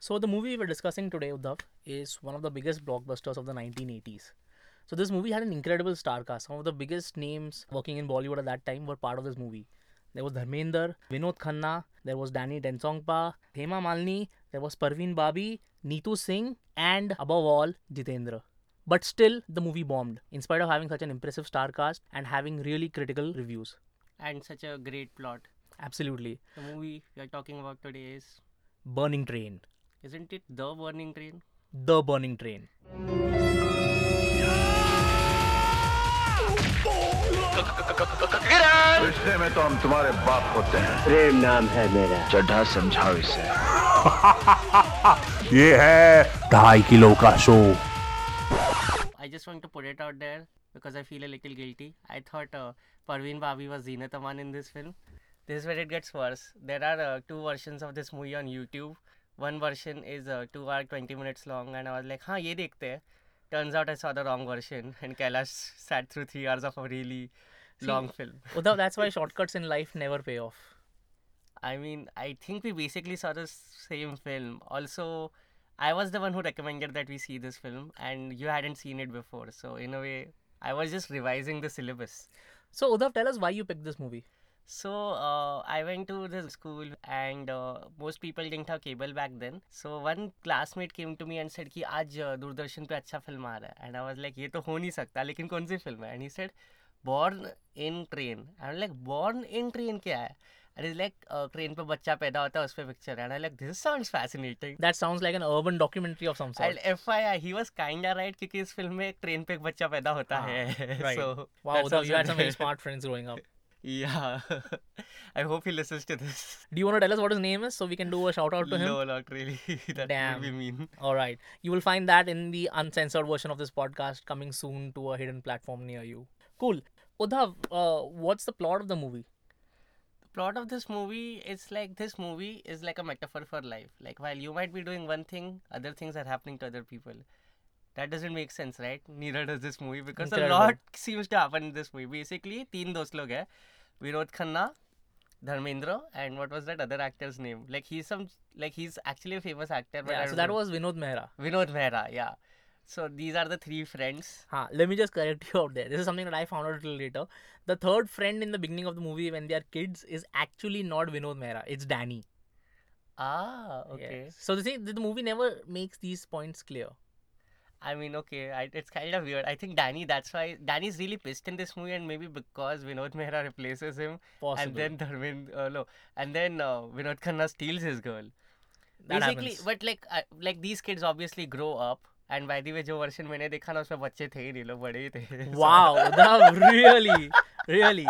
So the movie we're discussing today, Uddhav, is one of the biggest blockbusters of the 1980s. So this movie had an incredible star cast. Some of the biggest names working in Bollywood at that time were part of this movie. There was Dharmender, Vinod Khanna, there was Danny Denzongpa, Hema Malini, there was Parveen Babi, Neetu Singh, and above all, Jitendra. But still, the movie bombed, in spite of having such an impressive star cast and having really critical reviews. and such a great plot. Absolutely. The movie we are talking about today is Burning Train. isn't it The Burning Train? The Burning Train. रिश्ते में तो हम तुम्हारे बाप होते हैं प्रेम नाम है मेरा चड्ढा समझाओ इसे ये है ढाई किलो का show I just want to put it out there because I feel a little guilty. I thought uh, Parveen Babi was Zinat Aman in this film. This is where it gets worse. There are uh, two versions of this movie on YouTube. one version is uh, 2 hour 20 minutes long and i was like huh ye dekhte turns out i saw the wrong version and kailash sat through 3 hours of a really long film. Uddhav, that's why shortcuts in life never pay off. I mean i think we basically saw the same film. Also i was the one who recommended that we see this film and you hadn't seen it before. So in a way i was just revising the syllabus. So Uddhav tell us why you picked this movie. So uh, I went to this school, and uh, most people didn't have cable back then. So one classmate came to me and said कि आज uh, Doordarshan पे अच्छा film आ रहा है। And I was like ये तो हो नहीं सकता। लेकिन कौन सी फ़िल्म है? And he said born in train and like born in train क्या है? एंड लाइक ट्रेन पे बच्चा पैदा होता है उस पे picture and like this sounds fascinating that sounds like an urban documentary of some sort and FIR he was kind of right क्योंकि इस फ़िल्म में एक ट्रेन पे एक बच्चा पैदा होता है so wow you had some very smart friends growing up there. smart friends growing up. Yeah. I hope he listens to this. Do you want to tell us what his name is so we can do a shout out to him? No, not really. that Damn. would be mean. All right. You will find that in the uncensored version of this podcast coming soon to a hidden platform near you. Cool. Uddhav, uh, what's the plot of the movie? The plot of this movie is like this movie is like a metaphor for life. Like while you might be doing one thing, other things are happening to other people that doesn't make sense, right? Neither does this movie because Incredible. a lot seems to happen in this movie. Basically, teen dost log hai. Vinod Khanna, Dharmendra, and what was that other actor's name? Like he's some like he's actually a famous actor. yeah, so that know. was Vinod Mehra. Vinod Mehra, yeah. So these are the three friends. Huh, let me just correct you out there. This is something that I found out a little later. The third friend in the beginning of the movie when they are kids is actually not Vinod Mehra. It's Danny. Ah, okay. So the thing, the movie never makes these points clear. I mean, okay, I, it's kind of weird. I think Danny, that's why Danny's really pissed in this movie, and maybe because Vinod Mehra replaces him, Possible. and then Dharmend, uh, no, and then uh, Vinod Khanna steals his girl. That Basically, happens. but like, uh, like these kids obviously grow up, and by the way, जो version मैंने देखा ना उसमें बच्चे थे ही नहीं लोग बड़े ही थे. That really, really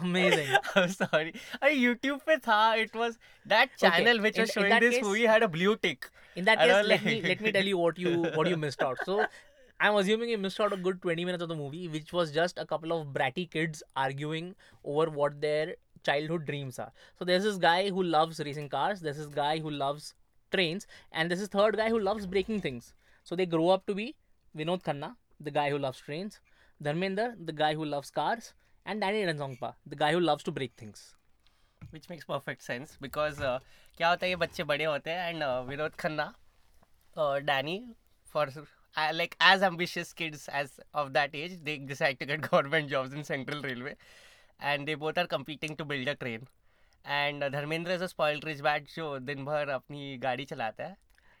amazing. I'm sorry. अरे YouTube पे था. It was that Okay, channel which in- was in showing this case- movie had a blue tick. In that I case, let me like- let me tell you what you what you missed out. So I'm assuming you missed out a good 20 minutes of the movie, which was just a couple of bratty kids arguing over what their childhood dreams are. So there's this guy who loves racing cars, there's this guy who loves trains, and there's this third guy who loves breaking things. So they grow up to be Vinod Khanna, the guy who loves trains, Dharmender, the guy who loves cars, and Danny Denzongpa, the guy who loves to break things. Which makes perfect sense because क्या होता है ये बच्चे बड़े होते हैं and Vinod Khanna Danny for like as ambitious kids as of that age they decide to get government jobs in central railway and they both are competing to build a train and Dharmendra is a spoiled rich brat जो दिन भर अपनी गाड़ी चलाता है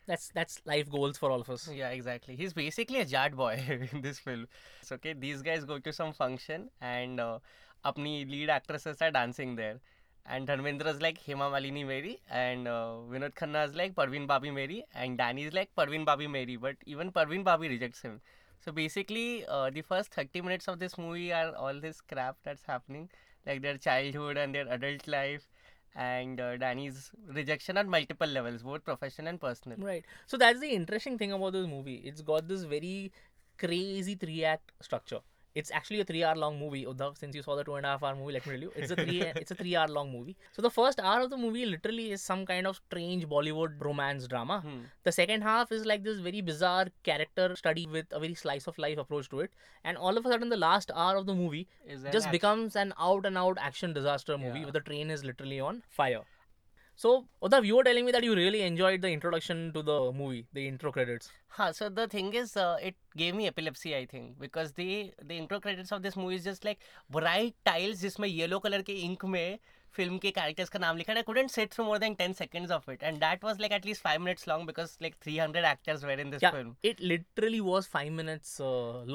that's that's life goals for all of us. Yeah, exactly. He's basically a Jad boy in this film. So, okay, these guys go to some function and uh, apni lead actresses are dancing there. And Dharmendra is like Hema Malini Mary and uh, Vinod Khanna is like Parveen Babi Mary and Danny is like Parveen Babi Mary. But even Parveen Babi rejects him. So basically, uh, the first 30 minutes of this movie are all this crap that's happening, like their childhood and their adult life, and uh, Danny's rejection at multiple levels, both professional and personal. Right. So that's the interesting thing about this movie. It's got this very crazy three act structure. It's actually a three hour long movie. Uddhav, since you saw the two and a half hour movie, let me tell you, it's a three it's a three hour long movie. So the first hour of the movie literally is some kind of strange Bollywood romance drama. Hmm. The second half is like this very bizarre character study with a very slice of life approach to it. And all of a sudden, the last hour of the movie just action- becomes an out and out action disaster movie Yeah. where the train is literally on fire. So, Uddhav, you were telling me that you really enjoyed the introduction to the movie, the intro credits. Ha! so the thing is, uh, it gave me epilepsy, I think, because the the intro credits of this movie is just like bright tiles जिसमें yellow yellow color ink में film के characters का नाम लिखा I I couldn't sit through more than 10 seconds of it and that was like least 5 minutes long because like 300 actors were in this film it literally was 5 minutes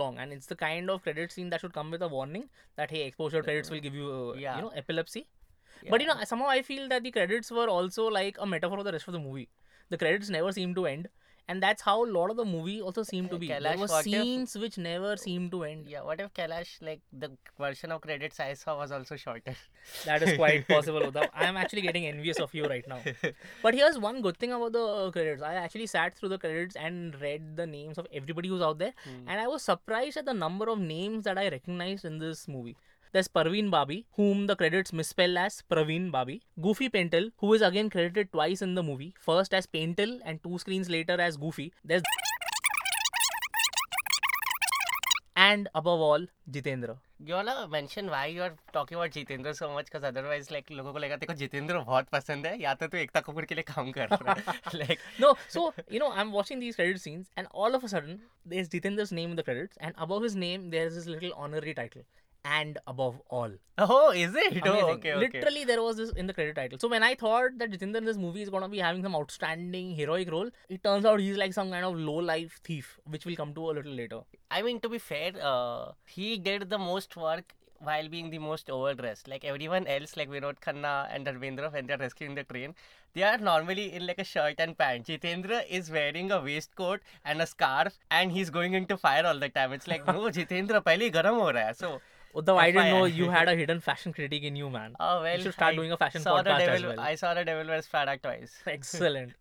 long and it's the kind of credit scene that should come with a warning that hey exposure credits will give you you know epilepsy yeah. you know, epilepsy. But you know, somehow I feel that the credits were also like a metaphor of the rest of the movie. The credits never seem to end, and that's how a lot of the movie also seemed to be. Kailash, there were what if- scenes which never seemed to end. Yeah, what if Kailash, like the version of credits I saw was also shorter? That is quite possible. I am actually getting envious of you right now. But here's one good thing about the uh, credits. I actually sat through the credits and read the names of everybody who's out there, and I was surprised at the number of names that I recognized in this movie. There's Parveen Babi, whom the credits misspell as Praveen Babi. Gufi Paintal, who is again credited twice in the movie, first as Paintal and two screens later as Gufi. There's and above all, Jitendra. You wanna mention why you are talking about Jitendra so much? Because otherwise, like लोगों को लगेगा तेरे को जितेंद्र बहुत पसंद है या तो तू एकता कपूर के लिए काम कर रहा है like no so you know I'm watching these credit scenes and all of a sudden there's Jitendra's name in the credits and above his name there's this little honorary title and above all. Oh, is it? Oh, Amazing. Oh, okay, okay. Literally, there was this in the credit title. So when I thought that Jitendra, in this movie is gonna be having some outstanding heroic role, it turns out he's like some kind of low-life thief, which we'll come to a little later. I mean, to be fair, uh, he did the most work while being the most overdressed. Like everyone else, like Vinod Khanna and Dharmendra, when they're rescuing the train, they are normally in like a shirt and pants. Jitendra is wearing a waistcoat and a scarf, and he's going into fire all the time. It's like, no, Jitendra, pehle garam ho raha hai. So Although I didn't know you had a hidden fashion critique in you, man. oh well, you should start I doing a fashion podcast as well. I saw the Devil Wears Prada twice. Excellent.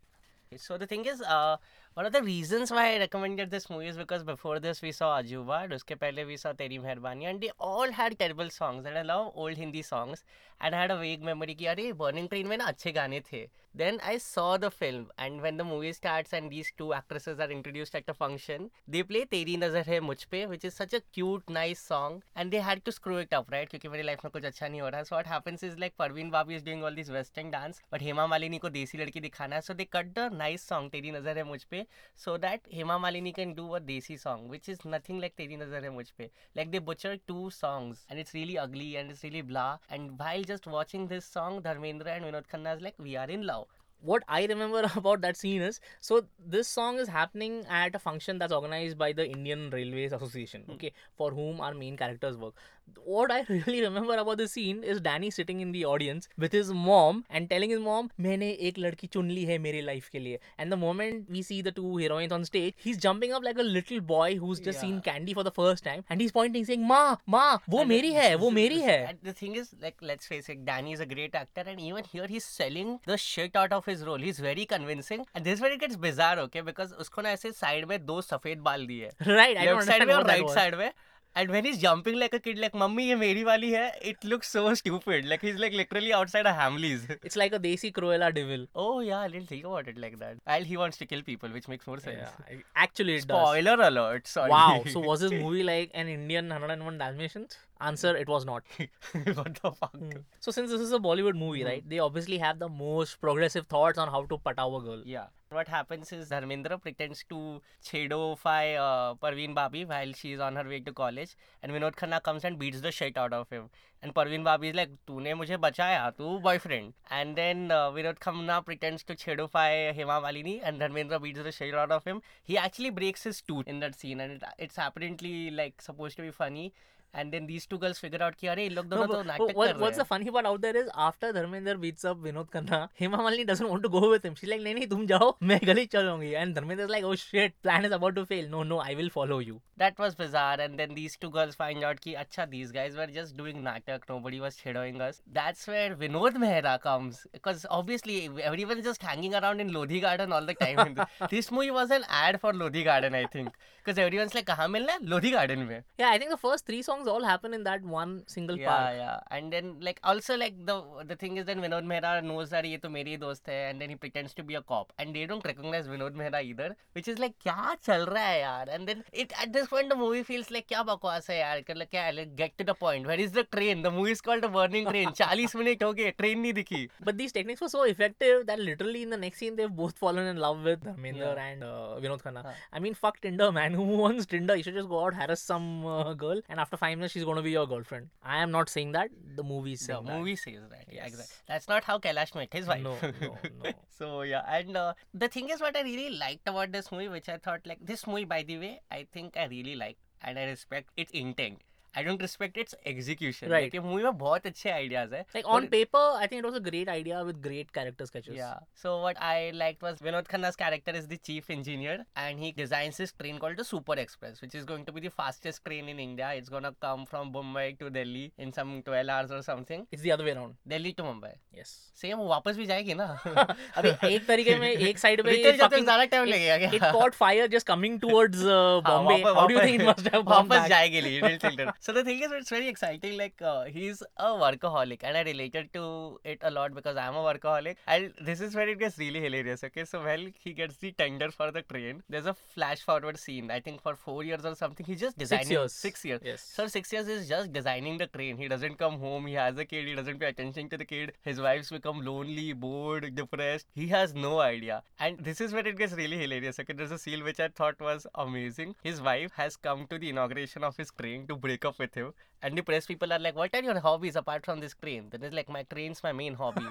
So the thing is, uh, one of the reasons why I recommended this movie is because before this we saw Ajuba, and uske pehle we saw Teri Meherbani, and they all had terrible songs. And I love old Hindi songs, and had a vague memory कि, अरे burning train में ना अच्छे गाने थे. Then I saw the film and when the movie start and these two actresses are introduced at a function they play Teri Nazar Hai Mujh Pe which is such a cute nice song and they had to screw it up right क्योंकि मेरी life में कुछ अच्छा नहीं हो रहा। So what happens is like Parveen Babi is doing all this western dance but Hema Malini को देसी लड़की दिखाना है so they cut the nice song Teri Nazar Hai Mujh Pe so that Hema Malini can do a desi song which is nothing like Teri Nazar Hai Mujh Pe like they butcher two songs and it's really ugly and it's really blah and while just watching this song, Dharmendra and Vinod Khanna is like, we are in love. what I remember about that scene is so this song is happening at a function that's organized by the Indian Railways Association, hmm. okay, for whom our main characters work. What I really remember about the scene is Danny sitting in the audience with his mom and telling his mom, मैंने एक लड़की चुन ली है मेरी life के लिए. And the moment we see the two heroines on stage, he's jumping up like a little boy who's just yeah. seen Candy for the first time, and he's pointing, saying, "माँ, माँ, वो And मेरी है, वो मेरी है." And the thing is, like, let's face it, Danny is a great actor, and even here he's selling the shit out of his role. He's very convincing, and this is where it gets bizarre, okay? Because उसको ना ऐसे side में दो सफ़ेद बाल दिए. Right, I don't understand में और right side में. And when he's jumping like a kid, like "Mummy, ये मेरी वाली है," it looks so stupid. Like he's like literally outside a Hamleys. It's like a desi Cruella de Vil. Oh yeah, I didn't think about it like that. And he wants to kill people, which makes more sense. Yeah, actually, it Spoiler does. Spoiler alert. Wow. So was this movie like an Indian 101 Dalmatians? Answer: It was not. what the fuck? So since this is a Bollywood movie, right? They obviously have the most progressive thoughts on how to pataw a girl. Yeah. What happens is Dharmendra pretends to chedofy uh, Parveen Babi while she's on her way to college, and Vinod Khanna comes and beats the shit out of him. And Parveen Babi is like तूने मुझे बचाया तू boyfriend and then Vinod Khanna pretends to छेड़ो फाय Hema Malini and Dharmendra beats the shit out of him he actually breaks his tooth in that scene and it's apparently like suppose to be funny and then these two girls figure out किया अरे इन लोग दोनों तो नाटक कर रहे हैं। Funny part out there is after Dharmendra beats up Vinod Khanna Hema Malini doesn't want to go with him she like नहीं नहीं तुम जाओ मैं गली चलूँगी and Dharmendra like oh shit plan is about to fail no no I will follow you that was bizarre and then these two girls find out कि अच्छा these guys were just doing natak natak, nobody was shadowing us. That's where Vinod Mehra comes, because obviously everyone's just hanging around in Lodhi Garden all the time. this movie was an ad for Lodhi Garden, I think, because everyone's like मिलना है? Lodhi Garden में. Yeah, I think the first three songs all happen in that one single yeah, park. yeah. And then like also like the the thing is that Vinod Mehra knows that ये तो मेरे ही दोस्त है and then he pretends to be a cop and they don't recognize Vinod Mehra either which is like क्या चल रहा है यार and then it at this point the movie feels like क्या बकवास है यार मतलब क्या है like get to the point where is the train The movie is called The Burning Train. 40 minutes ho gaye, train nahi dikhi. But these techniques were so effective that literally in the next scene they've both fallen in love with Dharmender yeah. and uh, Vinod Khanna. Huh. I mean, fuck Tinder, man. Who wants Tinder? You should just go out, harass some uh, girl, and after five minutes she's gonna be your girlfriend. I am not saying that. The movie says the movie says that. Yeah, exactly. That's not how Kailash met his wife. No, no, so yeah, and uh, the thing is, what I really liked about this movie, which I thought like this movie, by the way, I think I really liked and I respect its intent. I don't respect its execution. Right. Like, ये movie में बहुत अच्छे ideas है. On it- paper, I think it was a great idea with great character sketches. Yeah. So what I liked was Vinod Khanna's character is the chief engineer and he designs this train called the Super Express, which is going to be the fastest train in India. It's gonna come from Mumbai to Delhi in some 12 hours or something. It's the other way around. Delhi to Mumbai. Yes. Same वापस भी जाएगी ना अभी एक तरीके में एक side पे रिटर्न जाते fucking- ज़्यादा टाइम लगेगा it caught fire just coming towards uh, हाँ, Bombay. वापस- How do you think it must have वापस back? जाएगी little children so the thing is it's very exciting like uh, he's a workaholic and i related to it a lot because i'm a workaholic and this is where it gets really hilarious okay? So well he gets the tender for the train there's a flash forward scene i think for four years or something he's just designing six years. Six years. Yes. So six years is just designing the train. He doesn't come home he has a kid he doesn't pay attention to the kid his wife's become lonely bored depressed he has no idea. And this is where it gets really hilarious okay? There's a scene which i thought was amazing. His wife has come to the inauguration of his train to break up with him and the press people are like what are your hobbies apart from this train then it's like my train's my main hobby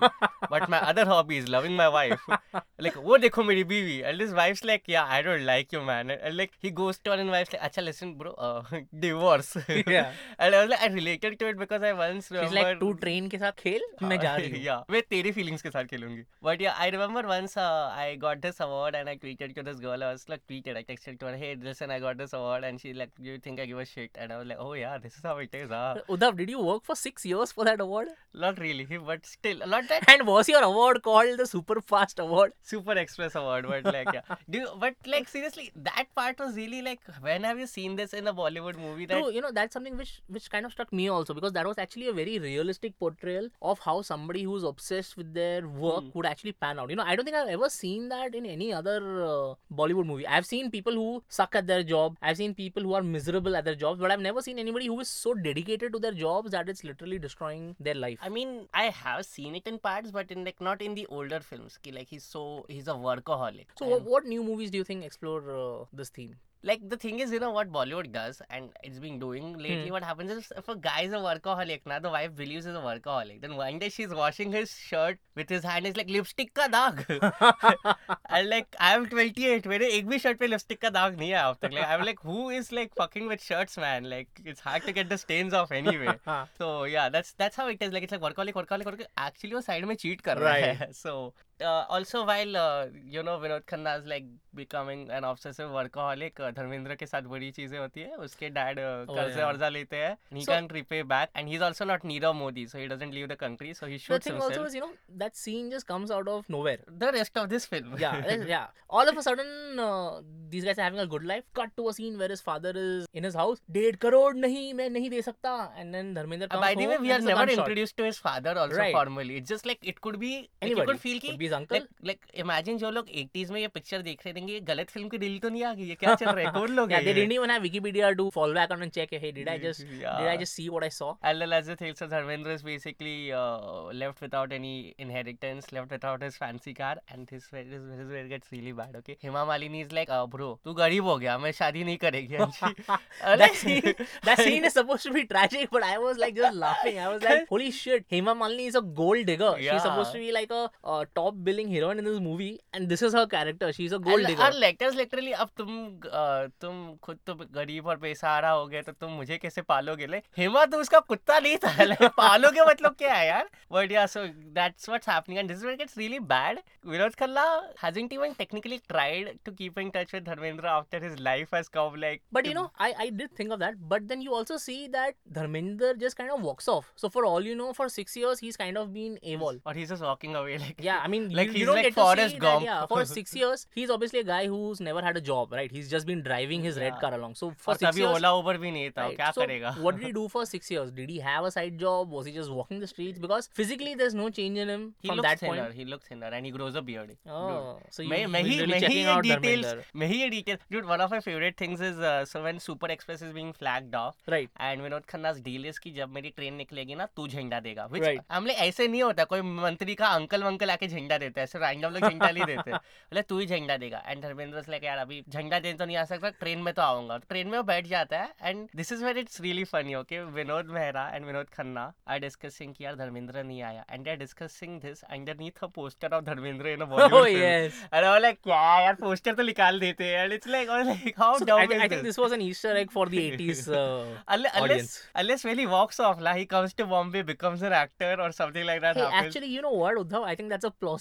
but my other hobby is loving my wife like wo dekho meri beevi and his wife's like yeah i don't like you man and, like he goes to her and wife's like acha listen bro uh, divorce Yeah. and i was like i related to it because i once She's remember like, तू train के साथ खेल, मैं जा रही हूँ. yeah मैं तेरी feelings के साथ खेलूंगी but yeah I remember once uh, I got this award and I tweeted to this girl I was like tweeted I texted to her hey listen I got this award and she like do you think I give a shit and I was like oh yeah this is is ah Uddhav, did you work for six years for that award? not really but still not that And was your award called the Super Fast Award? super express award but like yeah do you, but like seriously that part was really like when have you seen this in a Bollywood movie that True, you know that's something which which kind of struck me also because that was actually a very realistic portrayal of how somebody who's obsessed with their work Hmm. would actually pan out. You know, I don't think I've ever seen that in any other uh, Bollywood movie. I've seen people who suck at their job. I've seen people who are miserable at their jobs, but I've never seen anybody who is so dedicated to their jobs that it's literally destroying their life. I mean, I have seen it in parts, but in like not in the older films. ki, Like he's so he's a workaholic. so, what, what new movies do you think explore uh, this theme? like the thing is, you know what Bollywood does, and it's been doing lately. Hmm. What happens is, if a guy is a workaholic, now the wife believes he's a workaholic. Then one day she's washing his shirt with his hand. It's like lipstick का दाग. and like I'm 28, मेरे एक भी shirt पे lipstick का दाग नहीं है अब तक. Like I'm like, who is like fucking with shirts, man? Like it's hard to get the stains off anyway. so yeah, that's that's how it is. Like it's like workaholic, workaholic, workaholic. Actually, वो side में cheat कर रहा है. So uh, also while uh, you know Vinod Khanna is like becoming an obsessive workaholic, uh, Dharmendra के साथ बड़ी चीज़ें होती है. उसके dad uh, Oh, कर्जे yeah. वर्जा लेते हैं. And he So- can't repay back, and he's also not Nirav Modi, so he doesn't leave the country. So he shoots The thing himself. also is, you know, that scene just comes out of nowhere. the rest of this film. yeah, yeah. All of a sudden, uh, these guys are having a good life. Cut to a scene where his father is in his house. डेढ़ करोड़ नहीं मैं नहीं दे सकता. And then Uh, by the way, we are never introduced to his father also Right. formally. It's just like it could be Anybody. could feel कि please uncle like imagine जो लोग 80s में ये पिक्चर देख रहे होंगे ये गलत फ़िल्म की डील तो नहीं आ गई ये क्या चल रहा है? कौन लोग हैं they didn't even have Wikipedia to follow back on and check hey did I just did I just see what I saw LL as a things Dharmendra is basically left without any inheritance left without his fancy car and this this this where gets really bad okay Hema Malini is like bro तू गरीब हो गया मैं शादी नहीं करेगी that scene is supposed to be tragic but I was like just laughing I was like holy shit Hema Malini is a gold digger she is supposed to be like a top uh, top billing heroine in this movie, and this is her character. She's a gold digger. our lectors literally अब तुम uh, तुम खुद तो गरीब और बेसहारा हो गए तो तुम मुझे कैसे पालोगे ले हेमा तो उसका कुत्ता नहीं था like, पालोगे मतलब क्या है यार but yeah so that's what's happening and this is where it gets really bad Vinod Khanna hasn't even technically tried to keep in touch with Dharmendra after his life has come like But you know, I, I did think of that. But then you also see that Dharmender just kind of walks off. So for all you know, for six years he's kind of been AWOL. or he's just walking away like Yeah, I mean mean, Like, you, he's you don't like get to Forrest see Gump. That, yeah, for six years, he's obviously a guy who's never had a job, right? He's just been driving his red Yeah. car along. So for और six तभी years, ओला उबर भी नहीं था right, क्या so करेगा what did he do for six years? Did he have a side job? Was he just walking the streets? Because physically, there's no change in him he from looks that thinner point. he looks thinner and he grows a beard Oh, so you मैं you've मैं been he really मैं ही checking ये out details Dharmender. मैं ही ये details dude one of my favorite things is uh, so when Super Express is being flagged off Right. and Vinod खन्ना's deal is कि जब मेरी train निकलेगी ना तू झंडा देगा which Right. हम लोग ऐसे नहीं होता कोई मंत्री का अंकल वंकल आके झंडा झंडा देते हैं सिर्फ़ लोग झंडा नहीं देते. बोले तू ही झंडा देगा एंड धर्मेंद्र से लेकर यार अभी झंडा देने तो नहीं आ सकता ट्रेन में तो आऊँगा. ट्रेन में वो बैठ जाता है and this is where it's really funny okay Vinod Mehra and Vinod Khanna are discussing की यार धर्मेंद्र नहीं आया. And are discussing this underneath poster of Dharmendra in बोले क्या यार पोस्टर तो निकाल देते हैं. It's like like how down is this was an Easter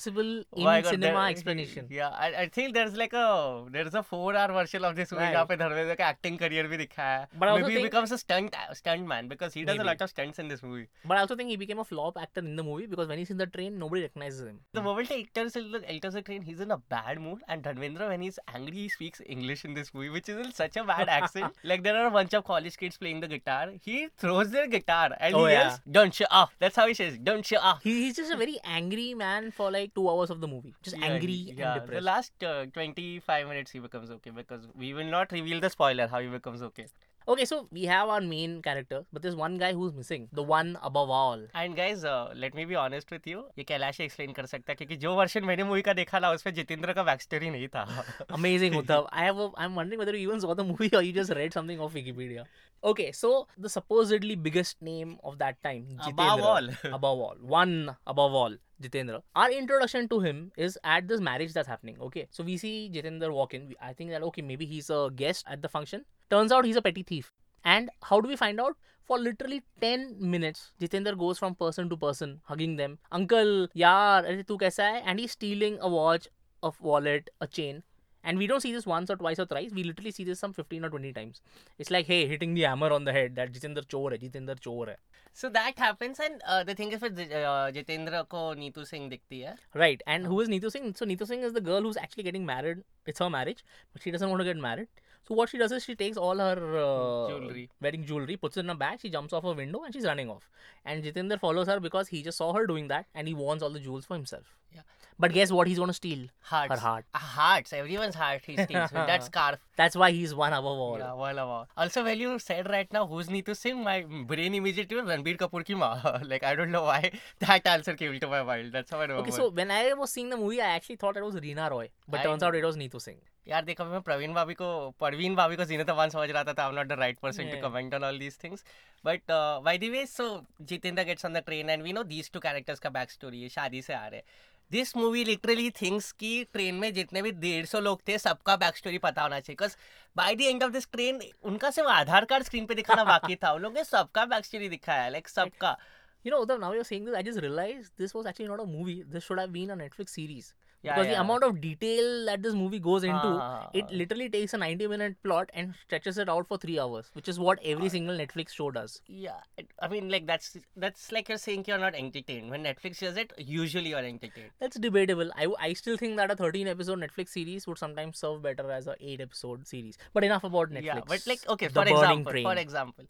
in Oh my God, cinema there- explanation. Yeah, I, I think there's like a there's a four hour version of this movie Right. जहाँ पे धर्मेंद्र का acting career भी दिखाया है. But I also Maybe he think- becomes a stunt stunt man because he does Maybe. a lot of stunts in this movie. But I also think he became a flop actor in the movie because when he's in the train, nobody recognizes him. The moment he enters the enters the train, he's in a bad mood. And Dharmendra, when he's angry, he speaks English in this movie, which is in such a bad accent. like there are a bunch of college kids playing the guitar. He throws their guitar and Oh, he yeah. yells, "Don't shut up!" That's how he says, "Don't shut up." He, he's just a very angry man for like two hours of the movie. Just Yeah, angry he- and yeah, depressed. The last uh, 25 minutes he becomes okay because we will not reveal the spoiler how he becomes okay. Okay, so we have our main character, but there's one guy who's missing. The one above all. And guys, uh, let me be honest with you. ये Kailash explain कर सकता है क्योंकि जो version मैंने movie का देखा ना उसमें जितेंद्र का बैक स्टोरी नहीं था Amazing, Uddhav. I have a, I'm wondering whether you even saw the movie or you just read something off Wikipedia. Okay, so the supposedly biggest name of that time, Above Jitendra. all. above all, one above all, Jitendra. Our introduction to him is at this marriage that's happening. Okay, so we see Jitendra walk in. I think that okay, maybe he's a guest at the function. Turns out he's a petty thief. And how do we find out? For literally 10 minutes, Jitender goes from person to person, hugging them. Uncle, yaar, are tu kaisa hai? And he's stealing a watch, a wallet, a chain. And we don't see this once or twice or thrice. We literally see this some 15 or 20 times. It's like, hey, hitting the hammer on the head that Jitender chor hai, Jitender chor hai. So that happens, and uh, the thing is, for uh, Jitendra ko Neetu Singh dikhti hai. Right, and who is Neetu Singh? So Neetu Singh is the girl who's actually getting married. It's her marriage, but she doesn't want to get married. So what she does is she takes all her uh, Jewelry. wedding jewelry, puts it in a bag, she jumps off a window, and she's running off. And Jitendra follows her because he just saw her doing that, and he wants all the jewels for himself. Yeah. But guess what? He's gonna steal hearts. her heart. Uh, hearts. Everyone's heart he steals with that scarf. That's why he's one above all. Yeah, well, well. Also, when you said right now, who's Neetu Singh, my brain immediately was Ranbir Kapoor ki like, I don't know why that answer came to my mind. That's how I remember. Okay, so when I was seeing the movie, I actually thought it was Reena Roy, but I turns know. out it was Neetu Singh. यार देखो मैं प्रवीण भाभी को परवीन भाभी को जीनत अमान समझ रहा था I am not the right person to comment on all these things but by the way so Jitendra gets on the train and we know these two characters का बैक स्टोरी है शादी से आ रहे दिस मूवी लिटरली थिंग्स कि train में जितने भी डेढ़ सौ लोग थे सबका बैक स्टोरी पता होना चाहिए। Because by the end of this train उनका सिर्फ़ आधार कार्ड स्क्रीन पे दिखाना बाकी था उन लोगों ने सबका बैक स्टोरी दिखाया है लाइक सबका You know, Uddhav, now you're saying this, I just realized this was actually not a movie. This should have been a Netflix series. Yeah, because the amount of detail that this movie goes into, Ah. it literally takes a 90 minute plot and stretches it out for three hours, which is what every single Netflix show does. Yeah, I mean, like that's that's like you're saying you're not entertained. When Netflix does it, usually you're entertained. That's debatable. I, I still think that a 13 episode Netflix series would sometimes serve better as a 8 episode series. But enough about Netflix. Yeah, but like okay, the for example, train. for example,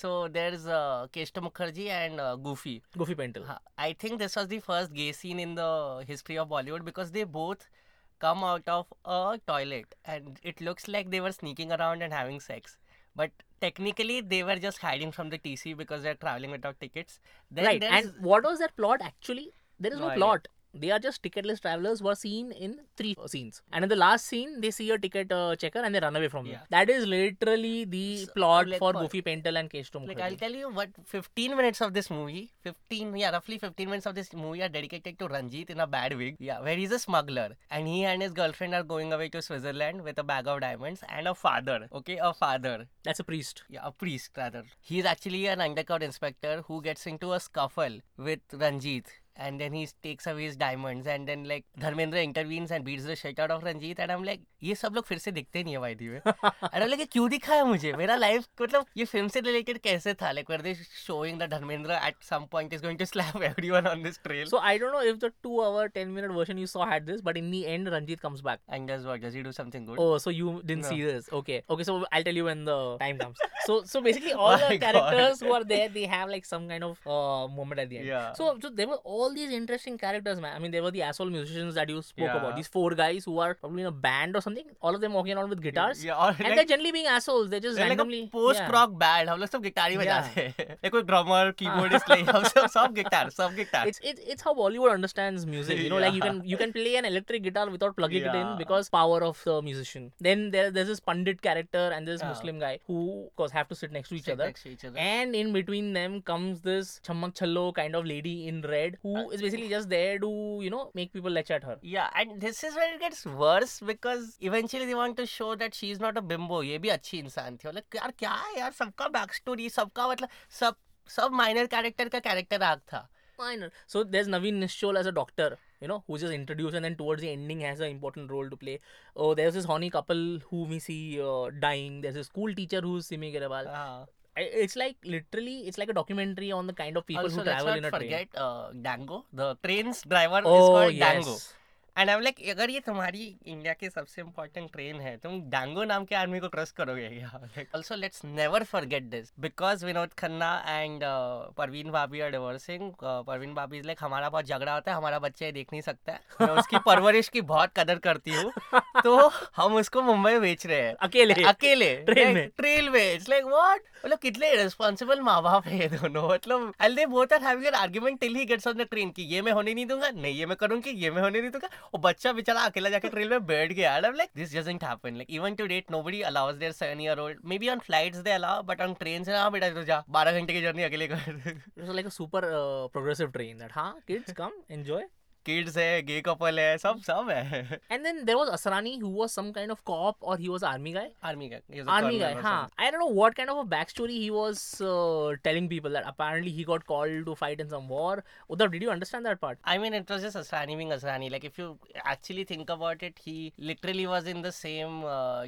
so there's uh, Keshto Mukherjee and uh, Gufi. Gufi Paintal. Ha- I think this was the first gay scene in the history of Bollywood because they both come out of a toilet and it looks like they were sneaking around and having sex. But technically, they were just hiding from the TC because they're traveling without tickets. Then right. And what was their plot actually? There is no, No plot. They are just ticketless travelers who are seen in three scenes. And in the last scene, they see a ticket uh, checker and they run away from Yeah. That is literally the So, plot like for Gufi Paintal and Kesh Like I'll tell you what 15 minutes of this movie 15 yeah roughly 15 minutes of this movie are dedicated to Ranjit in a bad wig yeah where he's a smuggler and he and his girlfriend are going away to Switzerland with a bag of diamonds and a father okay? A father. That's a priest. yeah a priest rather. He's actually an undercover inspector who gets into a scuffle with Ranjit and then he takes away his diamonds and then like Dharmendra intervenes and beats the shit out of Ranjit and I'm like ये सब लोग फिर से दिखते नहीं है भाई दी and I'm like क्यों दिखाया मुझे मेरा लाइफ मतलब ये फ़िल्म से रिलेटेड कैसे था like were they showing that Dharmendra at some point is going to slap everyone on this trail So I don't know if the two hour, 10 minute version you saw had this, but in the end, Ranjit comes back. and does what does he do something good Oh, so you didn't No. see this? Okay, okay. So I'll tell you when the time comes. So, so basically, all My the characters God. who are there, they have like some kind of uh, moment at the end. Yeah. So, so there were all these interesting characters, man. I mean, there were the asshole musicians that you spoke Yeah. about. These four guys who are probably in a band or something. All of them walking around with guitars. yeah, or And like, they're generally being assholes. They're just they're like randomly. a post yeah. rock band हम लोग सब guitar ही Yeah. बजाते हैं like कोई drummer keyboardist नहीं हम सब सब गिटार सब guitar It's, it's it's how Bollywood understands music. You know, like you Yeah. can you can play an electric guitar without plugging it in Yeah. because power of the musician. Then there there's this Pandit character and this Yeah. Muslim guy who of course have to sit next to each Sit other. next to each other. And in between them comes this chammak challo kind of lady in red who Uh, is basically just there to you know make people lecch at her. Yeah, and this is where it gets worse because eventually they want to show that she is not a bimbo. ये भी अच्छी इंसान थी मतलब यार क्या है यार सबका बैक स्टोरी सबका मतलब सब सब माइनर कैरेक्टर का कैरेक्टर आर्क था Minor. So there's Naveen Nishchol as a doctor, you know, who's just introduced and then towards the ending has an important role to play. Oh, there's this horny couple who we see uh, dying. There's a school teacher who's Simi Garewal. हाँ. It's like literally, it's like a documentary on the kind of people also who travel in a train. forget uh, Dango. The train's driver oh, is called yes. Dango. And I like अगर ये तुम्हारी India की सबसे important train है तुम डांगो नाम के आदमी को ट्रस्ट करोगे क्या? Also let's never forget this because Vinod Khanna and Parveen bhabhi are divorcing Parveen भाभी इज़ लाइक हमारा बहुत झगड़ा होता है हमारा बच्चा ये देख नहीं सकता है। मैं उसकी परवरिश की बहुत कदर करती हूँ। तो हम उसको मुंबई बेच रहे हैं। अकेले। अकेले। ट्रेन में। ट्रेन में। इट्स लाइक व्हाट मतलब कितने रिस्पॉन्सिबल माँ बाप है दोनों। मतलब and they both are having an argument till he gets on the train कि ये मैं होने नहीं दूँगा नहीं ये मैं करूँगी ये मैं होने नहीं दूँगा। और बच्चा बेचारा अकेला जाके ट्रेन में बैठ गया। And like this doesn't happen like even to date nobody allows there 7 year old may be on flights they allow but on train से ना बेटा तो जा 12 घंटे की जर्नी अकेले कर. Like a super uh, progressive train that, huh? Kids, come, enjoy. Kids है गे कपल है सब सब है and then there was Asrani who was some kind of cop और he was army guy army guy army guy हाँ I don't know what kind of a back story he was telling people that apparently he got called to fight in some war उधर did you understand that part I mean it was just Asrani being Asrani like if you actually think about it he literally was in the same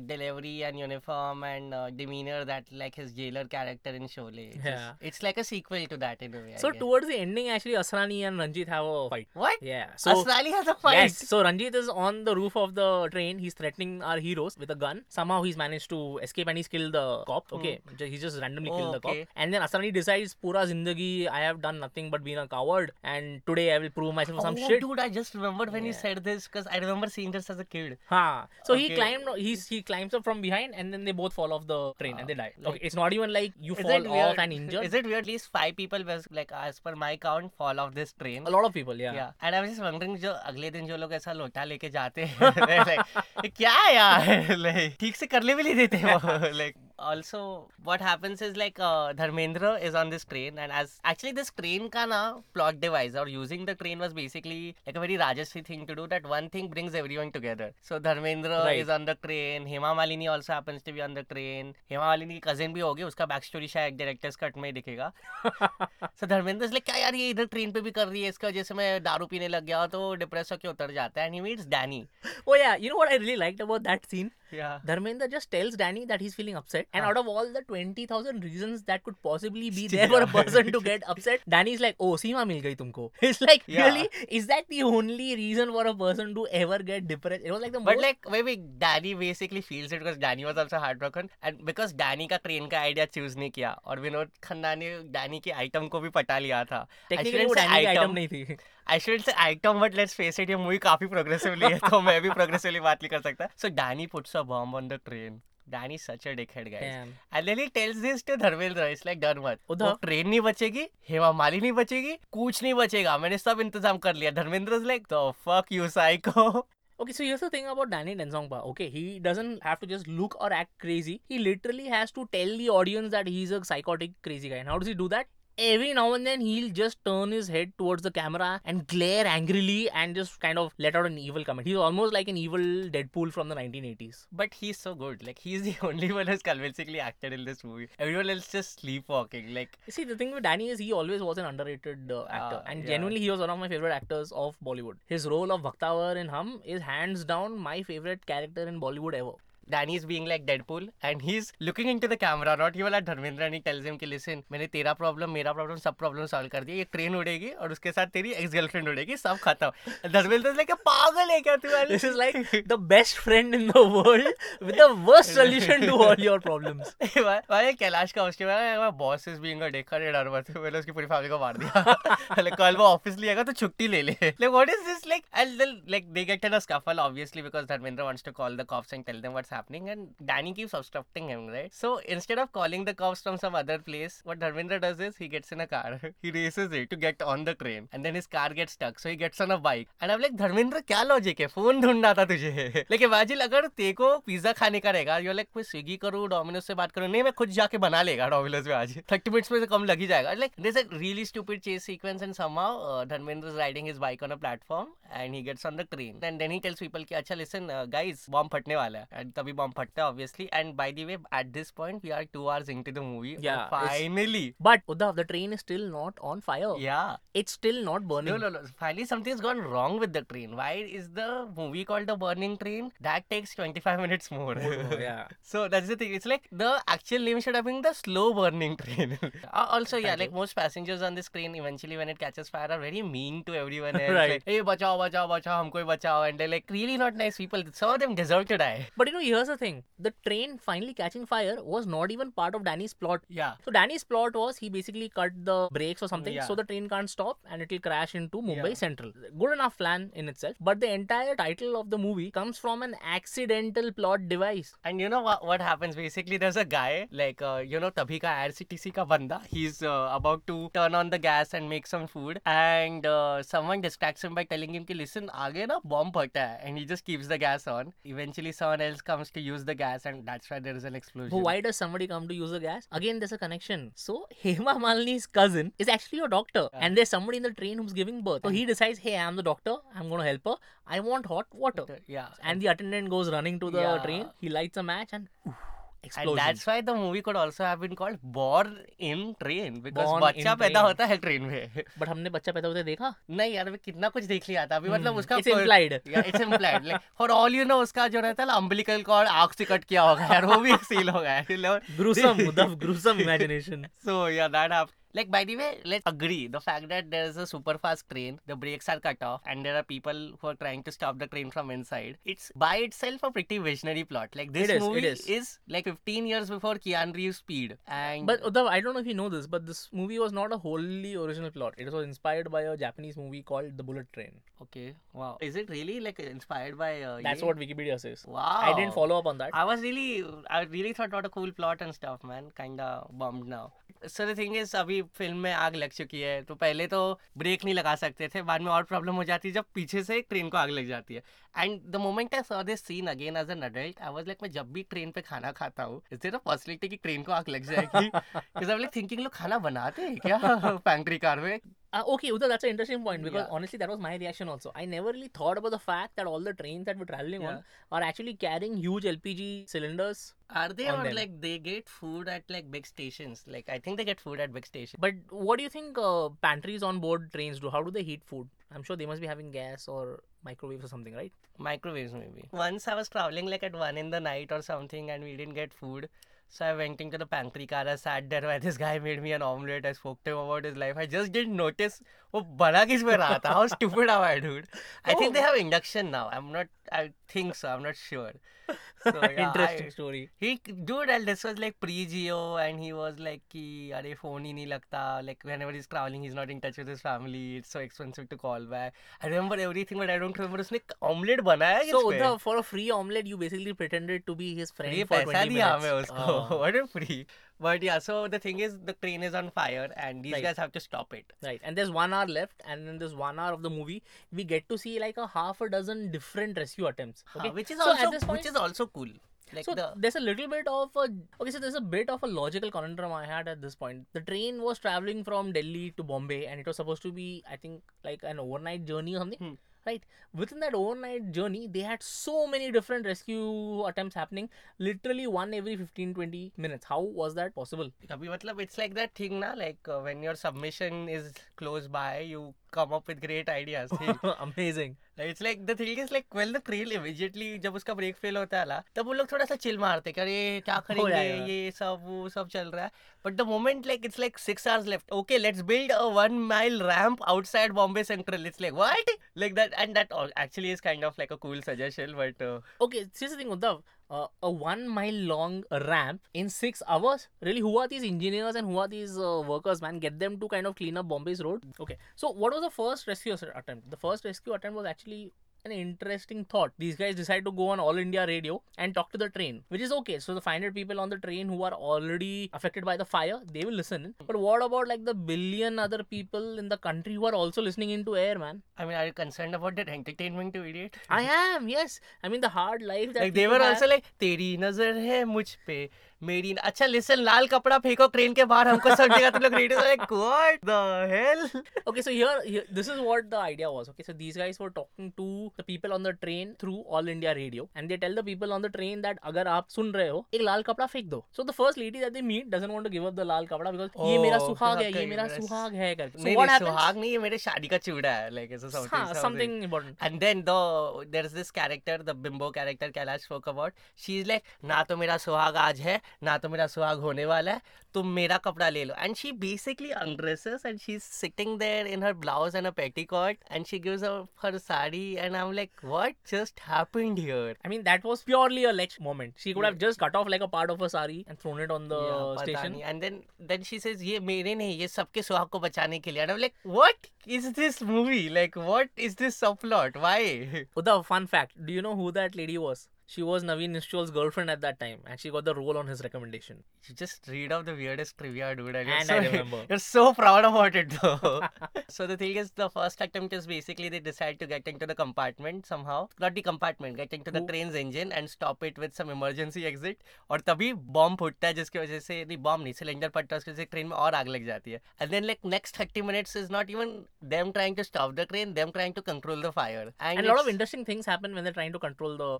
delivery and uniform and uh, demeanor that like his jailer character in Sholay. It's, yeah. it's like a sequel to that in a way. So towards the ending, actually, Asrani and Ranjit have a fight. What? Yeah. So Asrani has a fight. Yes. So Ranjit is on the roof of the train. He's threatening our heroes with a gun. Somehow he's managed to escape and he's killed the cop. Hmm. Okay. Ju- He's just randomly Oh, killed the okay. cop. And then Asrani decides, Pura zindagi, I have done nothing but been a coward. And today I will prove myself Oh, some shit. dude, I just remembered when you said this because I remember seeing this as a kid. Ha. So he climbed. He's he climbs up from behind, and then they both fall off the train and they ah, die. like- okay, it's not even like you fall off weird? and injured. Is it weird? At least five people, was, like, as per my count, fall off this train. A lot of people, yeah. Yeah. And I was just wondering जो अगले दिन जो लोग ऐसा लोटा लेके जाते हैं क्या यार? ठीक से करने भी नहीं देते वो, like also what happens is like uh, Dharmendra is on this train and as actually this train का ना plot device or using the train was basically like a very Rajashri thing to do that one thing brings everyone together so Dharmendra Right. is on the train Hema Malini also happens to be on the train Hema Malini की cousin भी होगी उसका back story शायद director's cut में ही दिखेगा so Dharmendra like क्या यार ये इधर ट्रेन पे भी कर रही है इसका जैसे मैं दारू पीने लग गया तो डिप्रेस होके उतर जाता है and he meets Danny Oh yeah. You know what I really liked about that scene? या Dharmendra just tells Danny that he's feeling upset, and out of all the twenty thousand reasons that could possibly be there for a person to get upset, Danny's like, "Oh, Seema mil gayi tumko." It's like, Yeah. really, is that the only reason for a person to ever get depressed? It was like the but most. Like maybe Danny basically feels it because Danny was also heart broken and because Danny का train का idea choose नहीं किया और विनोद खन्ना ने Danny के item को भी पटा लिया था technically वो Danny का item नहीं थी. I should say item but let's face it ये मूवी काफ़ी प्रोग्रेसिवली है तो मैं भी प्रोग्रेसिवली बात नहीं कर सकता so Danny puts a bomb on the train Danny such a dickhead guys Damn. And then he tells this to Dharmendra it's like डर मत उधर- ट्रेन नहीं बचेगी हेमा माली नहीं बचेगी कुछ नहीं बचेगा मैंने सब इंतज़ाम कर लिया Dharmendra is like the fuck you psycho Okay, so here's the thing about Danny Denzongpa. Okay, he doesn't have to just look or act crazy. He literally has to tell the audience that he's a psychotic crazy guy. And how does he do that? Every now and then he'll just turn his head towards the camera and glare angrily and just kind of let out an evil comment. He's almost like an evil Deadpool from the 1980s. But he's so good. Like he's the only one who's convincingly acted in this movie. Everyone else just sleepwalking. Like See, the thing with Danny is he always was an underrated uh, actor, Ah, and yeah. genuinely he was one of my favorite actors of Bollywood. His role of Bakhtawar in Hum is hands down my favorite character in Bollywood ever. Danny's being like Deadpool and he's looking into the camera, not even like Dharmendra and he tells him कि listen मैंने तेरा problem मेरा problem सब problem solve कर दिया ये train उड़ेगी और उसके साथ तेरी एक्स गर्लफ्रेंड उड़ेगी सब खत्म धर्मेंद्र लाइक पागल है क्या तू This is like the best friend in the world with the worst solution to all your problems. भाई कैलाश का उसके बाद boss is being a decker ये डर मत मैंने उसकी पूरी फैमिली को मार दिया कल वो ऑफ़िस लिएगा तो छुट्टी ले ले like what is this like and then like they get in a scuffle obviously because Dharmendra wants to call the cops and tell them what's happening and Danny keeps obstructing him right so instead of calling the cops from some other place what Dharmendra does is he gets in a car he races it to get on the train and then his car gets stuck so he gets on a bike and I'm like Dharmendra क्या logic है phone ढूंढना था तुझे लेकिन imagine अगर तेको pizza खाने का रहेगा यू लाइक मैं स्विगी करूँ डोमिनोज से बात करूँ नहीं मैं खुद जाके बना लेगा डोमिनोज में आज थर्टी मिनट्स में से कम लग ही जाएगा like this a really stupid chase sequence and somehow Dharmendra is riding his bike on a platform and he gets on the train and then he tells people कि अच्छा listen guys bomb फटने वाला है and तभी Bompatta, obviously. And by the way, at this point, we are two hours into the movie. Yeah. finally. But Uddhav, the train is still not on fire. Yeah. It's still not burning. No, no, no. Finally, something's gone wrong with the train. Why is the movie called The Burning Train? That takes 25 minutes more. Oh, yeah. so that's the thing. It's like the actual name should have been The Slow Burning Train. Uh, also, yeah, like most passengers on this train, eventually when it catches fire, are very mean to everyone else. right. Like, hey, bachao, bachao, bachao, humko bachao. And they're like really not nice people. Some of them deserve to die. But you know, here's the thing: the train finally catching fire was not even part of Danny's plot. Yeah. So Danny's plot was he basically cut the brakes or something, Yeah. so the train can't stop and it will crash into Mumbai Yeah. Central. Good enough plan in itself, but the entire title of the movie comes from an accidental plot device. And you know what, what happens? Basically, there's a guy, like, uh, you know, Tabhi ka IRCTC ka banda. He's uh, about to turn on the gas and make some food. And uh, someone distracts him by telling him, ki, listen, aage na bomb phata hai. And he just keeps the gas on. Eventually, someone else comes to use the gas, and that's why there is an explosion. But why does somebody come to use the gas? Again, there's a connection. So Hema Malini's cousin is actually a doctor, Yeah. and there's somebody in the train who's giving birth. So he decides, hey, I'm the doctor. I'm gonna help her. I want hot water. Yeah. And the attendant goes running to the Yeah. train. He lights a match and oof, And that's why the movie could also have been called Born in Train because Born बच्चा पैदा होता है train में But हमने बच्चा पैदा होते देखा नहीं यार मैं कितना कुछ देख लिया था अभी मतलब Hmm, उसका it's implied. It's implied for all you know उसका जो रहता है ना अम्बिलिकल कॉर्ड आग से कट किया होगा यार वो भी सील होगा Uddhav, gruesome imagination. so yeah that happened like by the way let's agree the fact that there is a super fast train the brakes are cut off and there are people who are trying to stop the train from inside it's by itself a pretty visionary plot like this It is, movie is. like 15 years before Keanu Reeves speed and But Uddhav, I don't know if you know this, but this movie was not a wholly original plot. It was inspired by a Japanese movie called The Bullet Train. okay wow is it really like inspired by uh, That's ye? what Wikipedia says. wow I didn't follow up on that. I was really, I really thought what a cool plot and stuff, man. Kinda bummed now. So thing is is, अभी film में आग लग चुकी है। तो पहले तो break नहीं लगा सकते थे बाद में और प्रॉब्लम हो जाती है जब पीछे से ट्रेन को आग लग जाती है। And the moment I saw this scene again as an adult I was like मैं जब भी ट्रेन पे खाना खाता हूँ इज़ देयर अ पॉसिबिलिटी की ट्रेन को आग लग जाएगी? थिंकिंग लोग खाना बनाते हैं क्या? पैंट्री कार में? Uh, okay, Uddhav, that's an interesting point because Yeah. honestly, that was my reaction also. I never really thought about the fact that all the trains that we're traveling on are actually carrying huge LPG cylinders. Are they On or them. like they get food at like big stations? Like I think they get food at big stations. But what do you think uh, pantries on board trains do? How do they heat food? I'm sure they must be having gas or microwaves or something, right? Microwaves maybe. Once I was traveling like at one in the night or something and we didn't get food. So I went into the pantry car. I sat there where this guy made me an omelette. I spoke to him about his life. I just didn't notice वो बड़ा किसमें रहा था? How stupid our dude I think they have induction now I am not I think so I am not sure interesting story he dude and this was like pre Jio and he was like कि अरे phone ही नहीं लगता. Like whenever he is travelling he is not in touch with his family it's so expensive to call back I remember everything but I don't remember उसने omelette बनाया so the for a free omelette you basically pretended to be his friend for 20 minutes पैसा दिया हमें उसको। What a free but yeah so the thing is the train is on fire and these Right. guys have to stop it Right, and there's one hour left, and in this one hour of the movie, we get to see like a half a dozen different rescue attempts. Okay, Huh, which is So also point- which is also cool Like so the there's a little bit of a okay. So there's a bit of a logical conundrum I had at this point. The train was traveling from Delhi to Bombay, and it was supposed to be, I think, like an overnight journey or something. Hmm. Right. Within that overnight journey, they had so many different rescue attempts happening. Literally one every 15, 20 minutes. How was that possible? It's like that thing na like uh, when your submission is close by you come up with great ideas Amazing. It's like the thing is like when the train immediately जब उसका brake fail होता है तब वो लोग थोड़ा सा chill मारते कि अरे क्या करेंगे? ये सब वो सब चल रहा है। But the moment like it's like six hours left okay let's build a one mile ramp outside Bombay Central it's like what like that and that actually is kind of like a cool suggestion but Okay, here's the thing, Uddhav. Uh, a one mile long ramp in six hours? Really? Who are these engineers and who are these uh, workers, man? Get them to kind of clean up Bombay's road? Okay, so what was the first rescue attempt? The first rescue attempt was actually an interesting thought. These guys decide to go on All India Radio and talk to the train, which is okay. So the 500 people on the train who are already affected by the fire, they will listen. But what about like the billion other people in the country who are also listening into air, man? I mean, are you concerned about that entertainment to idiot? I am, yes. I mean, the hard life that like they were have. also like, Teri nazar hai mujh pe. Made in अच्छा listen लाल कपड़ा फेंको crane के बाहर हमको सब जगह तुम लोग रेड हो what the hell okay so here this is what the idea was okay so these guys were talking to the people on the train through All India Radio and they tell the people on the train that अगर आप सुन रहे हो एक लाल कपड़ा फेंक दो। So the first lady that they meet doesn't want to give up the lal kapda because ये oh, मेरा सुहाग है ये मेरा सुहाग है करके। सो व्हाट सुहाग नहीं ये मेरे शादी का चूड़ा है like is something something important and then the there is this character the bimbo character Kailash spoke about she is like ना तो मेरा सुहाग आज है ना तो मेरा सुहाग होने वाला है तुम मेरा कपड़ा ले लो। And she basically undresses and she is sitting there in her blouse and a petticoat and she gives her sari and I am like what just happened here I mean that was purely a lex moment she could have just cut off like a part of a sari and thrown it on the station and then then she says ये मेरे नहीं ये सबके सुहाग को बचाने के लिए and I am like what is this movie like what is this subplot why the fun fact do you know who that lady was she was Navin Nischol's girlfriend at that time, and she got the role on his recommendation. You just read out the weirdest trivia, dude. And, and so, I remember. You're so proud about it, though. so the thing is, the first attempt is basically they decide to get into the compartment somehow. Not the compartment, get into the Ooh. train's engine and stop it with some emergency exit. Or, तभी bomb फुटता है जिसकी वजह से नहीं bomb नहीं cylinder फटता है उसकी वजह से ट्रेन में और आग लग जाती है and then like next thirty minutes is not even them trying to stop the train them trying to control the fire and lot of interesting things happen when they trying to control the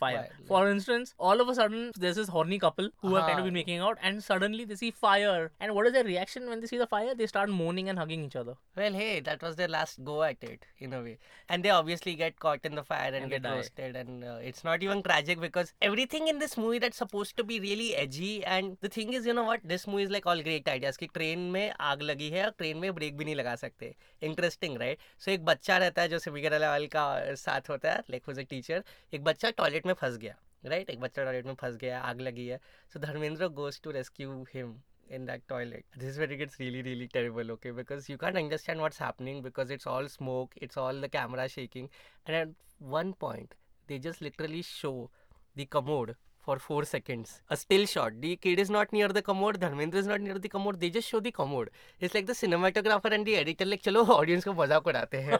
for instance, all of a sudden, there's this horny couple who have kind of been making out, and suddenly they see fire. And what is their reaction when they see the fire? They start moaning and hugging each other. Well, hey, that was their last go at it, in a way. And they obviously get caught in the fire and, and get roasted. And uh, it's not even tragic because everything in this movie that's supposed to be really edgy. And the thing is, you know what? This movie is like all great ideas. कि train में आग लगी है और train में break भी नहीं लगा सकते इंटरेस्टिंग राइट सो एक बच्चा रहता है जो सिमी गरेवाल का साथ होता है लाइक हुज अ टीचर एक बच्चा टॉयलेट राइट एक बच्चा टॉयलेट में फंस गया, आग लगी है। So Dharmendra goes to rescue him in that toilet this is very gits really really terrible okay because you can understand what's happening because it's all smoke it's all the camera shaking and at one point they just literally show the commode for four seconds. A still shot. The kid is not near the commode, Dharmendra is not near the commode. They just show the commode. It's like the cinematographer and the editor, like, चलो audience को मज़ाक उड़ाते हैं.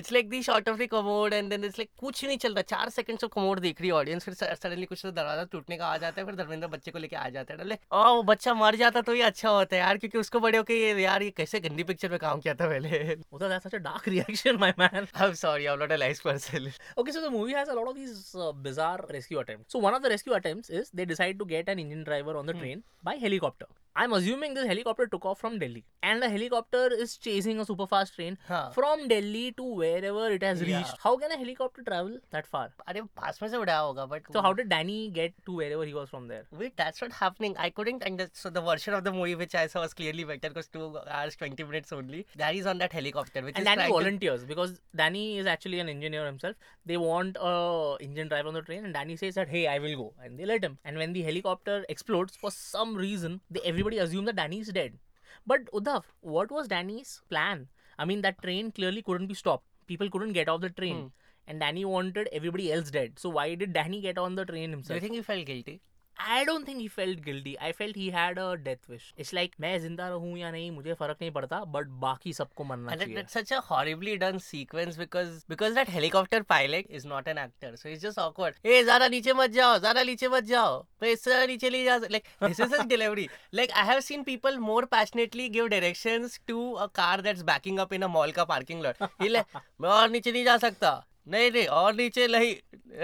it's like the shot of the commode and then it's like कुछ नहीं चल रहा चार seconds of commode देख रही है audience फिर suddenly कुछ तो दरवाज़ा टूटने का आ जाता है फिर धर्मेंद्र बच्चे को लेके आ जाता है like ओ वो बच्चा मर जाता तो ये अच्छा होता है यार क्योंकि उसको बड़े होके ये यार ये कैसे गंदी पिक्चर में काम किया था पहले वो Uddhav, that's such a dark reaction, my man. I'm sorry I'm not a nice person Okay, so the movie has a lot of these uh, bizarre rescue attempts. So one of the rescue attempts is they decide to get an engine driver on the hmm. train by helicopter. I'm assuming this helicopter took off from Delhi, and the helicopter is chasing a super fast train हाँ. from Delhi to wherever it has Yeah. reached. How can a helicopter travel that far? अरे पास में से उड़ाया होगा but So how did Danny get to wherever he was from there? Wait, that's not happening. I couldn't understand. So the version of the movie which I saw was clearly better because two hours twenty minutes only. Danny's on that helicopter, which and is Danny trying to- volunteers because Danny is actually an engineer himself. They want a engine driver on the train, and Danny says that hey, I will go, and they let him. And when the helicopter explodes, for some reason, they, everybody assume that Danny is dead. But Uddhav, what was Danny's plan? I mean, that train clearly couldn't be stopped. People couldn't get off the train. Hmm. And Danny wanted everybody else dead. So why did Danny get on the train himself? Do you think he felt guilty? I don't think he felt guilty I felt he had a death wish it's like मैं ज़िंदा रहूँ या नहीं मुझे फ़र्क नहीं पड़ता but बाकी सबको मरना चाहिए। That's such a horribly done sequence because because that helicopter pilot is not an actor so it's just awkward ए ज़्यादा नीचे मत जाओ ज़्यादा नीचे मत जाओ। पे इससे नीचे ले जा like this is his delivery like I have seen people more passionately give directions to a car that's backing up in a mall का पार्किंग लॉट मैं और नीचे नहीं जा सकता. नहीं नहीं और नीचे नहीं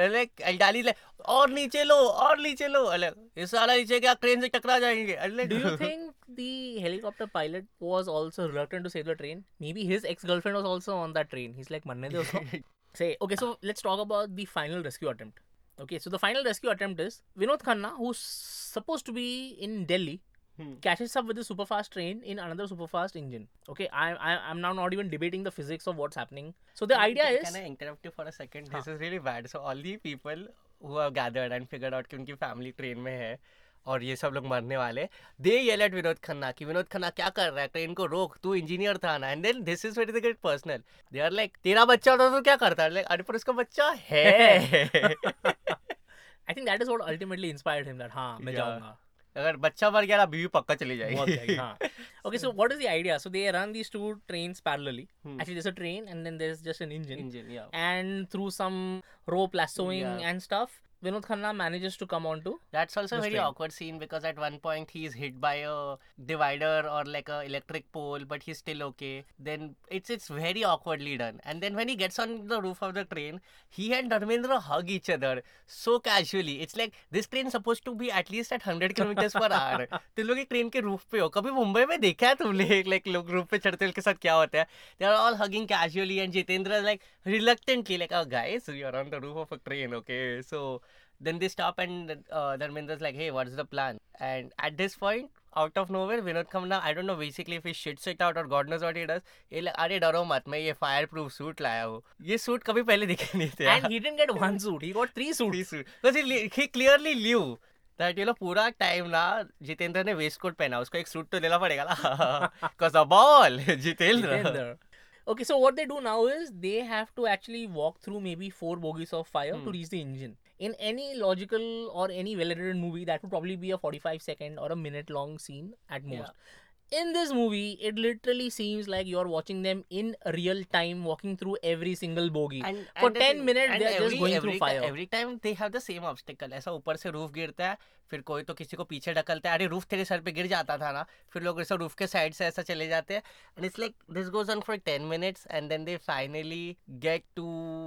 अरे डाली ले और नीचे लो और नीचे लो अरे ये सारा नीचे क्या ट्रेन से टकरा जाएँगे अरे। Do you think the helicopter pilot was also reluctant to save the train maybe his ex girlfriend was also on that train he is like मरने दे उसको. Say okay so let's talk about the final rescue attempt okay so the final rescue attempt is Vinod Khanna who suppose to be in Delhi Hmm. catches up with the superfast train in another superfast engine. Okay, I, I I'm now not even debating the physics of what's happening. So the idea can, is Can I interrupt you for a second? Huh. This is really bad. So all the people who have gathered and figured out कि उनकी family train में है और ये सब लोग मरने वाले they yell at Vinod Khanna कि विनोद खन्ना क्या कर रहा है ट्रेन को रोक तू इंजीनियर था ना and then this is very get personal they are like तेरा बच्चा होता तो क्या करता है अरे पर उसका बच्चा है I think that is what ultimately inspired him that हाँ मैं. जाऊँगा. अगर बच्चा मर गया बीवी पक्का चली जाएगी। Okay so what is the idea so they run these two trains parallelly actually there is a train and then there is just an engine and through some rope lassoing and stuff Vinod Khanna manages to come onto. That's also a very train. awkward scene because at one point he is hit by a divider or like a electric pole, but he's still okay. Then it's it's very awkwardly done. And then when he gets on the roof of the train, he and Dharmendra hug each other so casually. It's like this train supposed to be at least at 100 kilometers per hour. तुम लोग एक train के roof पे हो कभी मुंबई में देखा है तुमने लाइक लोग रूफ पे चढ़ते उनके साथ क्या होता है they are all hugging casually and Jeetendra like reluctantly like oh guys you are on the roof of a train okay so then they stop and uh, Dharmendra's like, hey, what's the plan? And at this point, out of nowhere, Vinod Khanna, I don't know basically if he shits it out or God knows what he does. ये like, अरे डरो मत मैं ये fire proof suit लाया हूँ ये suit कभी पहले दिखे नहीं थे And he didn't get one suit, he got three suits. Three suit. Because he, li- he clearly knew that you know पूरा टाइम ना जितेंद्र ने वेस्ट कोट पहना उसको एक सूट तो लेना पड़ेगा ना because a ball Jitendra Jitendra. Okay, so what they do now is they have to actually walk through maybe four bogies of fire to Hmm. reach the engine. In any logical or any well-edited movie, that would probably be a 45 second or a minute long scene at most. Yeah. In this movie, it literally seems like you're watching them in real time, walking through every single bogie. And, For and 10 minutes, they're they're just going every through fire. Every time they have the same obstacle. ऐसा ऊपर से roof गिरता है फिर कोई तो किसी को पीछे ढकलता है। अरे रूफ तेरे सर पे गिर जाता था ना। फिर लोग ऐसा रूफ के साइड से ऐसा चले जाते हैं। And it's like this goes on for ten minutes and then they finally get to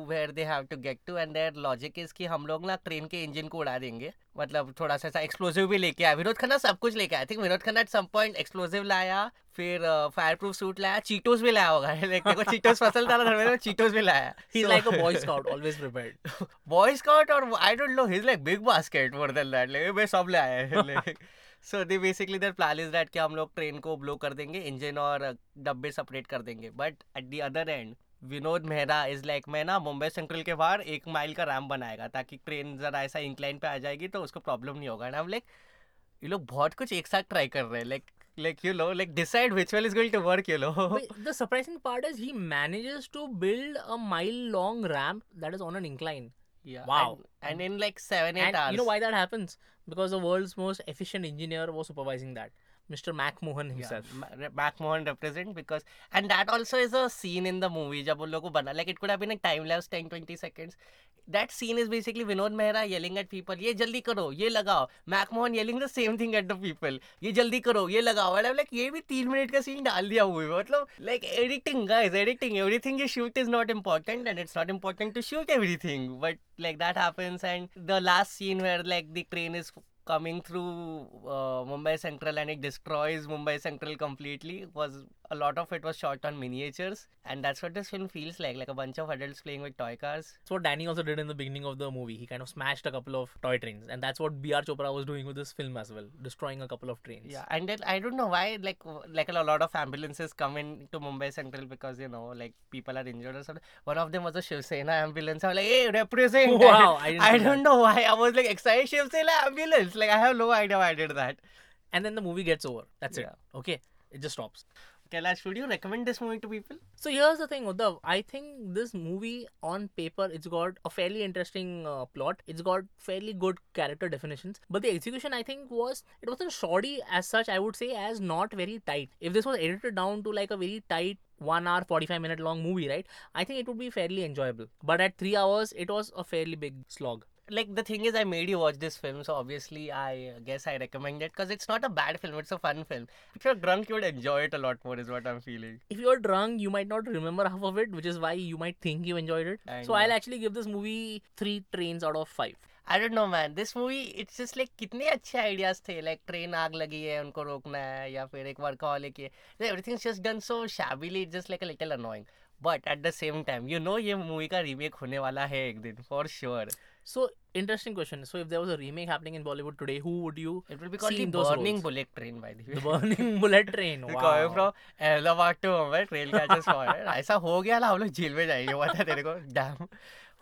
where they have to get to and their logic is कि हम लोग ना ट्रेन के इंजन को उड़ा देंगे। मतलब थोड़ा सा ऐसा एक्सप्लोजिव भी लेके आया विनोद खन्ना सब कुछ लेके आया think Vinod Khanna at some point explosive लाया। फिर फायर प्रूफ सूट लाया चीटोस भी लाया होगा लाइक देखो चीटोस फ़सल था ना धर्मेंद्र में चीटोस भी लाया He's So- like a Boy Scout, always prepared. Boy Scout or I don't know. He's like big basket more than that. Like वे सब ले आए हैं. Like, so they basically their plan is that कि हम लोग train को blow कर देंगे इंजन और डब्बे सेपरेट कर देंगे but at the other end Vinod Mehra is like मैं ना मुंबई सेंट्रल के बाहर एक माइल का रैम बनाएगा ताकि ट्रेन जरा ऐसा इंक्लाइन पे आ जाएगी तो उसको प्रॉब्लम नहीं होगा एंड लाइक ये लोग बहुत कुछ एक साथ ट्राई कर रहे हैं like like you know like decide which one is going to work you know But the surprising part is he manages to build a mile long ramp that is on an incline. Yeah, Wow. and, and in like seven eight And hours you know why that happens? Because the world's most efficient engineer was supervising that, Mr. Mac Mohan himself. Yeah, Mac Mohan represent because and that also is a scene in the movie जब उन लोगों को बना like it could have been a time lapse 10 20 seconds that scene is basically Vinod Mehra yelling at people ये जल्दी करो ये लगाओ Mohan yelling the same thing at the people ये जल्दी करो ये लगाओ and I'm like ये भी तीन मिनट का scene डाल दिया हुए मतलब like editing guys editing everything you shoot is not important and it's not important to shoot everything but like that happens and the last scene where like the train is coming through uh, Mumbai Central and it destroys Mumbai Central completely was a lot of it was shot on miniatures and that's what this film feels like like a bunch of adults playing with toy cars That's what Danny also did in the beginning of the movie. He kind of smashed a couple of toy trains, and that's what B.R. Chopra was doing with this film as well, destroying a couple of trains. yeah and then I don't know why like like a lot of ambulances come into Mumbai Central because you know like people are injured or something one of them was a Shiv Sena ambulance I was like hey represent Wow, I I don't know why I was like excited Shiv Sena ambulance like I have no idea why I did that And then the movie gets over. That's Yeah. it. Okay, it just stops. Kailash, would you recommend this movie to people? So here's the thing, Uddhav. I think this movie on paper it's got a fairly interesting uh, plot. It's got fairly good character definitions, but the execution I think was it wasn't shoddy as such. I would say as not very tight. If this was edited down to like a very tight one hour 45 minute long movie right i think it would be fairly enjoyable but at three hours it was a fairly big slog Like the thing is, I made you watch this film, so obviously I guess I recommend it because it's not a bad film. It's a fun film. If you're drunk, you would enjoy it a lot more. Is what I'm feeling. if you're drunk you might not remember half of it which is why you might think you enjoyed it I so i'll know. actually give this movie three trains out of five I don't know man. This movie, it's just like कितने अच्छे ideas थे. Like train आग लगी है, उनको रोकना है, या फिर एक workaholic है. Everything's just done so shabbily, it's just like a little annoying. But at the same time, you know ये movie का remake होने वाला है एक दिन for sure. So interesting question. So if there was a remake happening in Bollywood today, who would you It will be called see the in those Burning roles? Bullet Train by the way. The Burning Bullet Train. We're going Wow. from Ahmedabad to Mumbai, trail catches for it. ऐसा हो गया ना हम लोग jail में जाएंगे पता है तेरे को damn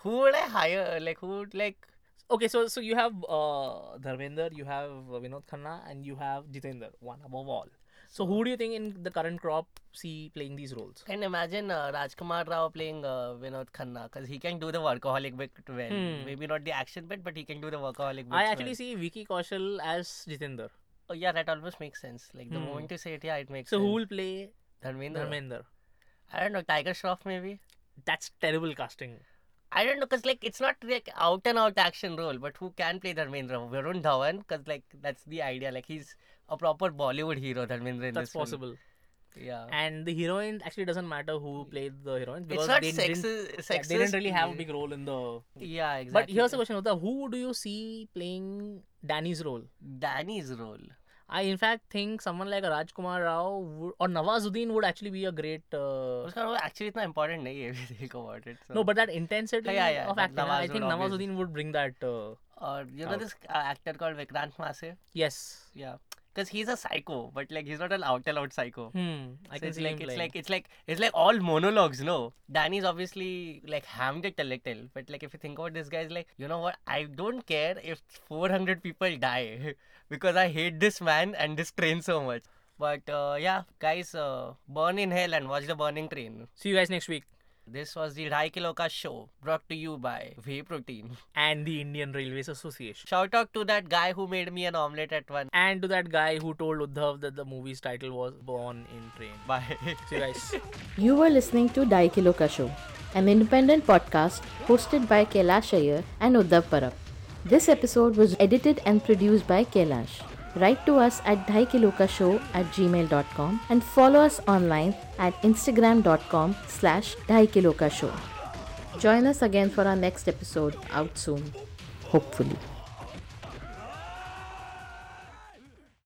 who would I hire like who would like Okay, so so you have uh, Dharmender, you have uh, Vinod Khanna, and you have Jitendra, one above all. So who do you think in the current crop see playing these roles? can imagine uh, Rajkumar Rao playing uh, Vinod Khanna because he can do the workaholic bit well. Hmm. Maybe not the action bit, but he can do the workaholic bit. I actually see Vicky Kaushal as Jitendra. Oh yeah, that almost makes sense. Like the Hmm. moment you say it, yeah, it makes So sense. who will play Dharmendra? Dharmender? I don't know. Tiger Shroff maybe. That's terrible casting. I don't know, cause like it's not like out and out action role, but who can play Dharmendra? Varun Dhawan, cause like that's the idea. Like he's a proper Bollywood hero, Dharmendra. That's possible. Film. Yeah. And the heroine actually doesn't matter who played the heroine because they, sexist, didn't, sexist. they didn't really have a big role in the. Yeah, exactly. But here's the question, Uddhav, who do you see playing Danny's role? Danny's role. I in fact think someone like Rajkumar Rao would, or Nawazuddin would actually be a great. Uh, actually, it's not important if you think about it. So. No, but that intensity yeah, yeah, of acting, Nawaz I think Nawazuddin would bring that. Uh, or you know out. this uh, actor called Vikrant Massey. Yes. Yeah. Because he's a psycho, but like he's not an out and out psycho. Hmm. I So can it's see like him it's playing. like it's like it's like all monologues no danny's obviously like hammed it a little but like if you think about this guy's like you know what i don't care if 400 people die because i hate this man and this train so much but uh, yeah guys uh, burn in hell and watch the burning train See you guys next week. This was the Daikiloka show brought to you by Whey Protein. And the Indian Railways Association. Shout out to that guy who made me an omelette at one. And to that guy who told Uddhav that the movie's title was Born in Train. Bye. See you guys. You were listening to Daikiloka Show, an independent podcast hosted by Kailash Iyer and Uddhav Parab. This episode was edited and produced by Kailash. Write to us at daikilokashow at gmail.com and follow us online at instagram.com slash daikilokashow. Join us again for our next episode out soon, hopefully.